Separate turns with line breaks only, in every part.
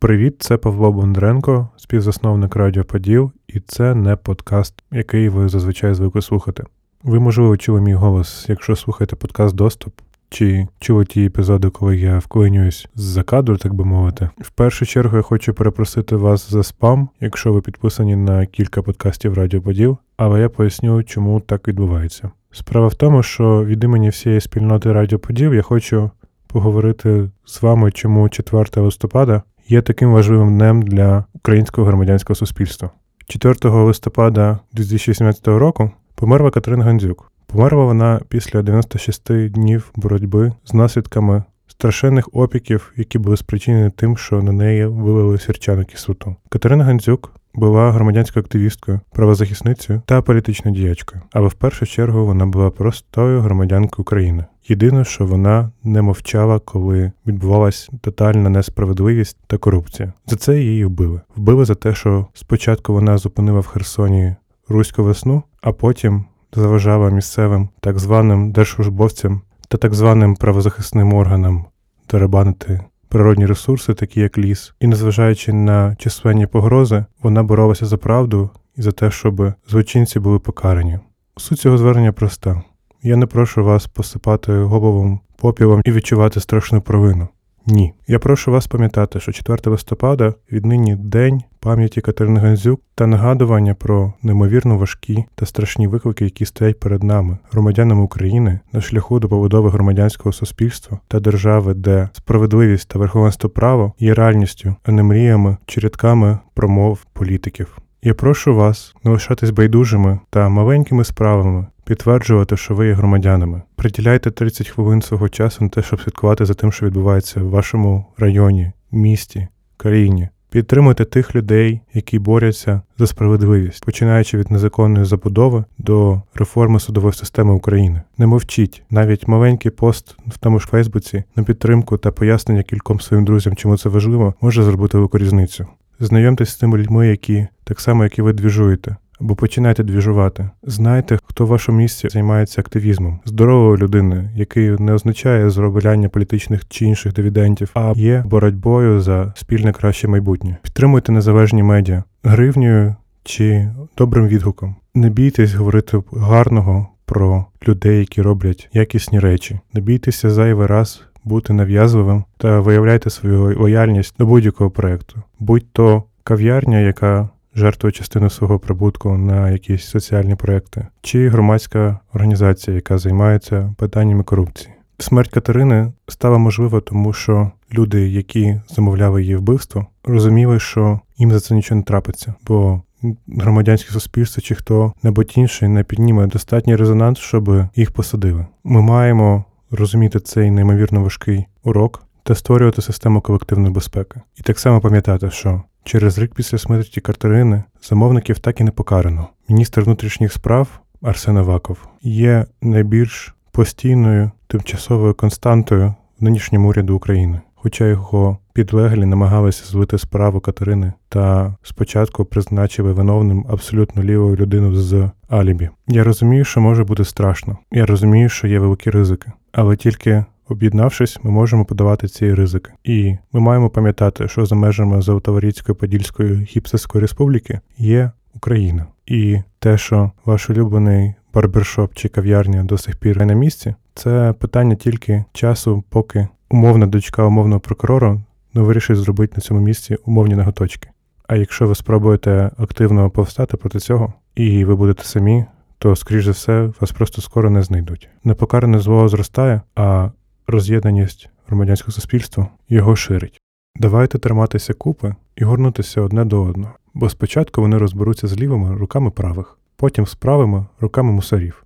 Привіт, це Павло Бондренко, співзасновник Радіо Поділ, і це не подкаст, який ви зазвичай звикли слухати. Ви, можливо, чули мій голос, якщо слухаєте подкаст Доступ, чи чули ті епізоди, коли я вклинююсь з-за кадру, так би мовити. В першу чергу я хочу перепросити вас за спам, якщо ви підписані на кілька подкастів Радіо Поділ, але я поясню, чому так відбувається. Справа в тому, що від імені всієї спільноти Радіо Поділ я хочу поговорити з вами, чому 4 листопада є таким важливим днем для українського громадянського суспільства. 4 листопада 2017 року померла Катерина Гандзюк. Померла вона після 96 днів боротьби з наслідками страшенних опіків, які були спричинені тим, що на неї вилили сірчану кислоту. Катерина Гандзюк була громадянською активісткою, правозахисницею та політичною діячкою, але в першу чергу вона була простою громадянкою України. Єдине, що вона не мовчала, коли відбувалась тотальна несправедливість та корупція. За це її вбили. Вбили за те, що спочатку вона зупинила в Херсоні руську весну, а потім заважала місцевим так званим держслужбовцям та так званим правозахисним органам деребанити природні ресурси, такі як ліс, і незважаючи на численні погрози, вона боролася за правду і за те, щоб злочинці були покарані. Суть цього звернення проста. Я не прошу вас посипати головом попілом і відчувати страшну провину. Ні. Я прошу вас пам'ятати, що 4 листопада віднині день пам'яті Катерини Гандзюк та нагадування про неймовірно важкі та страшні виклики, які стоять перед нами, громадянами України, на шляху до побудови громадянського суспільства та держави, де справедливість та верховенство права є реальністю, а не мріями чи рядками промов політиків. Я прошу вас не лишатись байдужими та маленькими справами, підтверджувати, що ви є громадянами. Приділяйте 30 хвилин свого часу на те, щоб слідкувати за тим, що відбувається в вашому районі, місті, країні. Підтримуйте тих людей, які борються за справедливість, починаючи від незаконної забудови до реформи судової системи України. Не мовчіть, навіть маленький пост в тому ж Фейсбуці на підтримку та пояснення кільком своїм друзям, чому це важливо, може зробити велику різницю. Знайомтесь з тими людьми, які так само, як і ви двіжуєте, або починайте двіжувати. Знайте, хто в вашому місці займається активізмом, здоровою людиною, який не означає зробляння політичних чи інших дивідендів, а є боротьбою за спільне краще майбутнє. Підтримуйте незалежні медіа гривнею чи добрим відгуком. Не бійтесь говорити гарного про людей, які роблять якісні речі. Не бійтеся зайвий раз. Бути нав'язливим та виявляйте свою лояльність до будь-якого проєкту, будь то кав'ярня, яка жертвує частину свого прибутку на якісь соціальні проекти, чи громадська організація, яка займається питаннями корупції. Смерть Катерини стала можлива, тому що люди, які замовляли її вбивство, розуміли, що їм за це нічого не трапиться, бо громадянське суспільство чи хто небудь інший не підніме достатній резонанс, щоб їх посадили. Ми маємо розуміти цей неймовірно важкий урок та створювати систему колективної безпеки. І так само пам'ятати, що через рік після смерті Картерини замовників так і не покарано. Міністр внутрішніх справ Арсен Аваков є найбільш постійною тимчасовою константою в нинішньому уряду України. Хоча його підлеглі намагалися злити справу Катерини та спочатку призначили виновним абсолютно лівою людину з Алібі. Я розумію, що може бути страшно. Я розумію, що є великі ризики, але тільки об'єднавшись, ми можемо подавати ці ризики. І ми маємо пам'ятати, що за межами Золотоворіцької Подільської Гіпсовської республіки є Україна. І те, що ваш улюблений барбершоп чи кав'ярня до сих пір на місці, це питання тільки часу, поки умовна дочка умовного прокурора не вирішить зробити на цьому місці умовні наготочки. А якщо ви спробуєте активно повстати проти цього, і ви будете самі, то, скоріш за все, вас просто скоро не знайдуть. Непокаране зло зростає, а роз'єднаність громадянського суспільства його ширить. Давайте триматися купи і горнутися одне до одного, бо спочатку вони розберуться з лівими руками правих, потім з правими руками мусорів,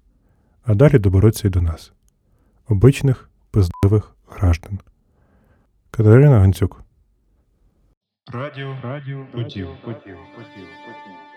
а далі доберуться й до нас, обичних пиздливих граждан. Катерина Ганцюк
Радіо, радіо, потів, потів, потів, поділ.